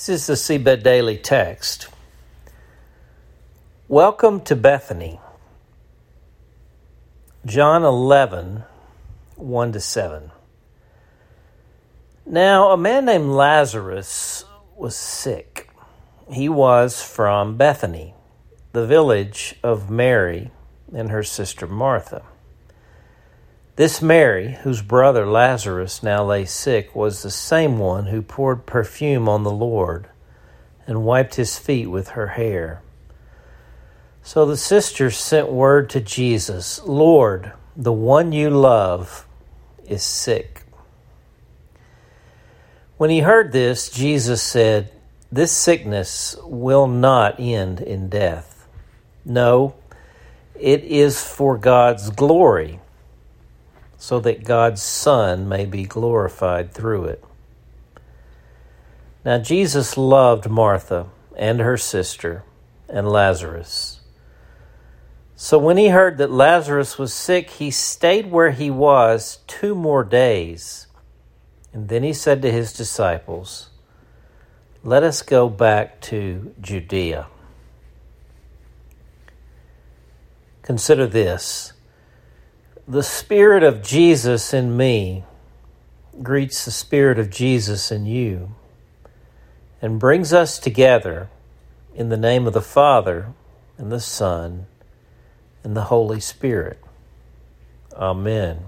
This is the Seedbed Daily Text. Welcome to Bethany. John 11, 1 to 7. Now, a man named Lazarus was sick. He was from Bethany, the village of Mary and her sister Martha. This Mary, whose brother Lazarus now lay sick, was the same one who poured perfume on the Lord and wiped his feet with her hair. So the sisters sent word to Jesus Lord, the one you love is sick. When he heard this, Jesus said, This sickness will not end in death. No, it is for God's glory so that God's Son may be glorified through it. Now, Jesus loved Martha and her sister and Lazarus. So when he heard that Lazarus was sick, he stayed where he was two more days. And then he said to his disciples, Let us go back to Judea. Consider this the Spirit of Jesus in me greets the Spirit of Jesus in you and brings us together in the name of the Father and the Son and the Holy Spirit. Amen.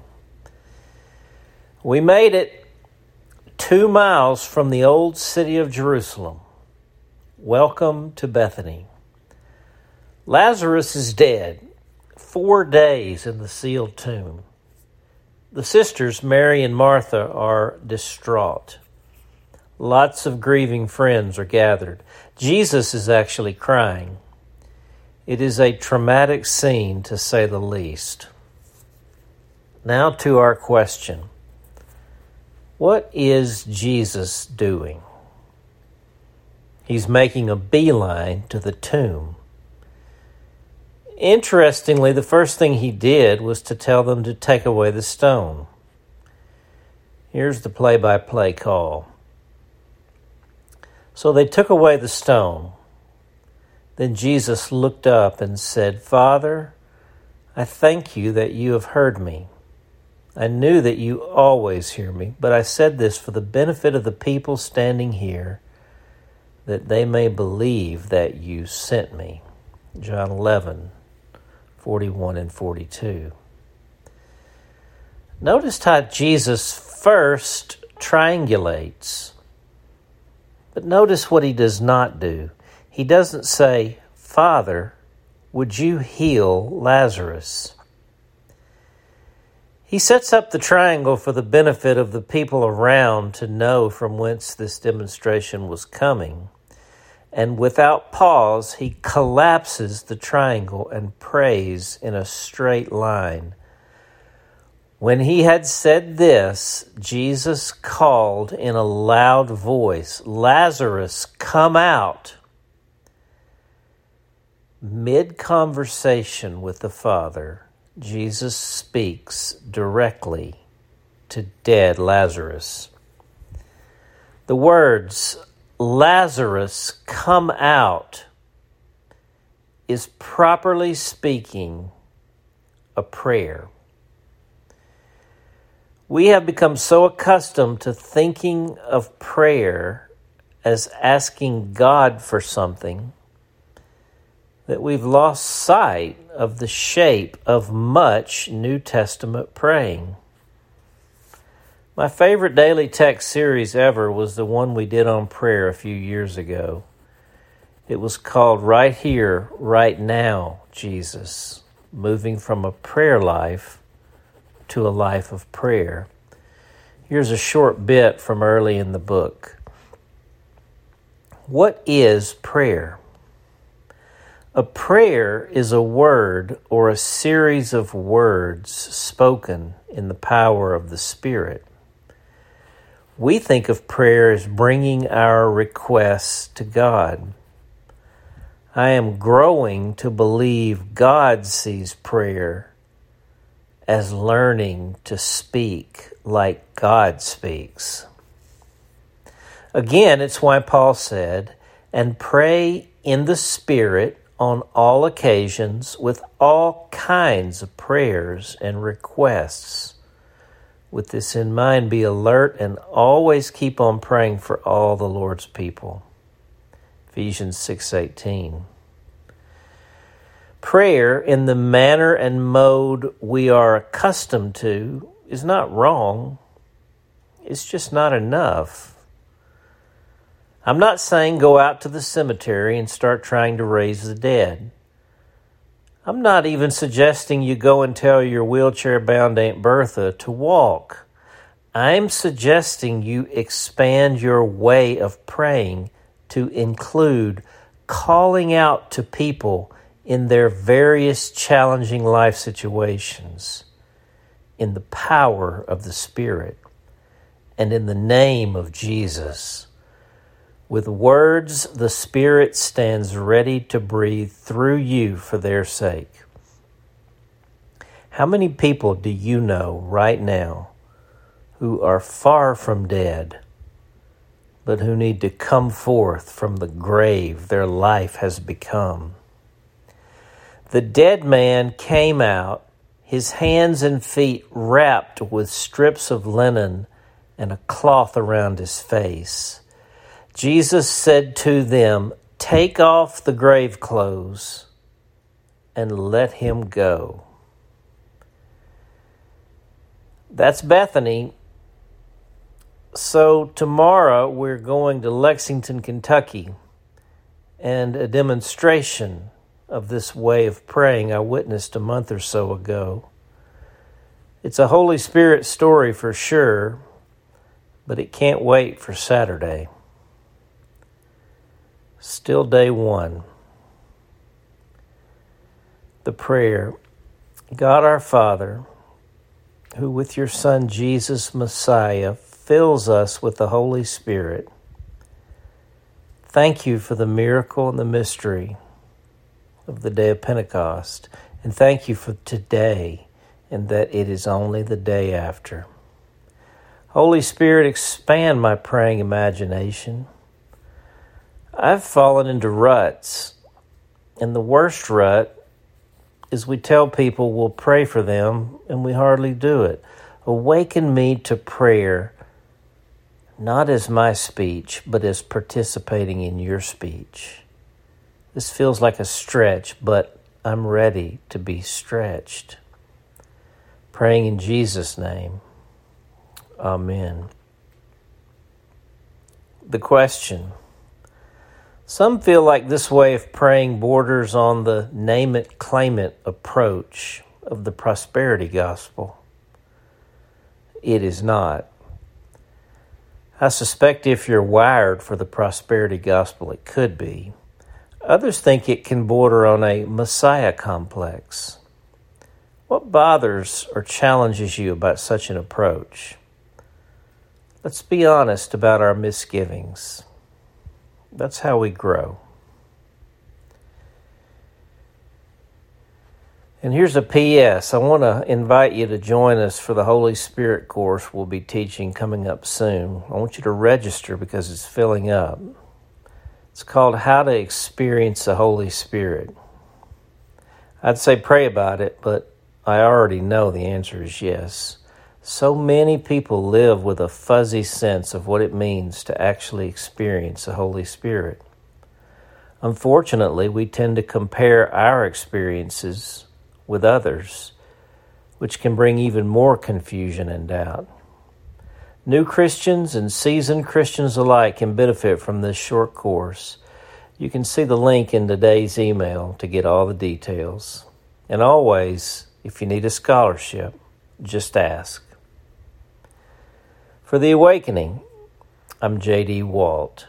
We made it two miles from the old city of Jerusalem. Welcome to Bethany. Lazarus is dead four days in the sealed tomb. The sisters, Mary and Martha, are distraught. Lots of grieving friends are gathered. Jesus is actually crying. It is a traumatic scene, to say the least. Now to our question What is Jesus doing? He's making a beeline to the tomb. Interestingly, the first thing he did was to tell them to take away the stone. Here's the play by play call. So they took away the stone. Then Jesus looked up and said, Father, I thank you that you have heard me. I knew that you always hear me, but I said this for the benefit of the people standing here, that they may believe that you sent me. John 11, 41 and 42. Notice how Jesus first triangulates. But notice what he does not do. He doesn't say, Father, would you heal Lazarus? He sets up the triangle for the benefit of the people around to know from whence this demonstration was coming and without pause, he collapses the triangle and prays in a straight line. When he had said this, Jesus called in a loud voice, Lazarus, come out. Mid conversation with the Father, Jesus speaks directly to dead Lazarus. The words, Lazarus come out is properly speaking a prayer. We have become so accustomed to thinking of prayer as asking God for something that we've lost sight of the shape of much New Testament praying. My favorite daily text series ever was the one we did on prayer a few years ago. It was called Right Here, Right Now, Jesus, moving from a prayer life to a life of prayer. Here's a short bit from early in the book. What is prayer? A prayer is a word or a series of words spoken in the power of the Spirit. We think of prayer as bringing our requests to God. I am growing to believe God sees prayer as learning to speak like God speaks. Again, it's why Paul said, and pray in the Spirit on all occasions with all kinds of prayers and requests. With this in mind, be alert and always keep on praying for all the Lord's people. Ephesians 6:18. Prayer in the manner and mode we are accustomed to is not wrong. It's just not enough. I'm not saying go out to the cemetery and start trying to raise the dead. I'm not even suggesting you go and tell your wheelchair bound Aunt Bertha to walk. I'm suggesting you expand your way of praying to include calling out to people in their various challenging life situations in the power of the Spirit and in the name of Jesus. With words, the Spirit stands ready to breathe through you for their sake. How many people do you know right now who are far from dead, but who need to come forth from the grave their life has become? The dead man came out, his hands and feet wrapped with strips of linen and a cloth around his face. Jesus said to them, Take off the grave clothes and let him go. That's Bethany. So, tomorrow we're going to Lexington, Kentucky, and a demonstration of this way of praying I witnessed a month or so ago. It's a Holy Spirit story for sure, but it can't wait for Saturday. Still day one. The prayer God our Father, who with your Son Jesus Messiah fills us with the Holy Spirit, thank you for the miracle and the mystery of the day of Pentecost. And thank you for today and that it is only the day after. Holy Spirit, expand my praying imagination I've fallen into ruts. And the worst rut is we tell people we'll pray for them and we hardly do it. Awaken me to prayer, not as my speech, but as participating in your speech. This feels like a stretch, but I'm ready to be stretched. Praying in Jesus' name. Amen. The question some feel like this way of praying borders on the name it, claim it approach of the prosperity gospel. It is not. I suspect if you're wired for the prosperity gospel, it could be. Others think it can border on a Messiah complex. What bothers or challenges you about such an approach? Let's be honest about our misgivings. That's how we grow. And here's a PS. I want to invite you to join us for the Holy Spirit course we'll be teaching coming up soon. I want you to register because it's filling up. It's called How to Experience the Holy Spirit. I'd say pray about it, but I already know the answer is yes. So many people live with a fuzzy sense of what it means to actually experience the Holy Spirit. Unfortunately, we tend to compare our experiences with others, which can bring even more confusion and doubt. New Christians and seasoned Christians alike can benefit from this short course. You can see the link in today's email to get all the details. And always, if you need a scholarship, just ask. For The Awakening, I'm J.D. Walt.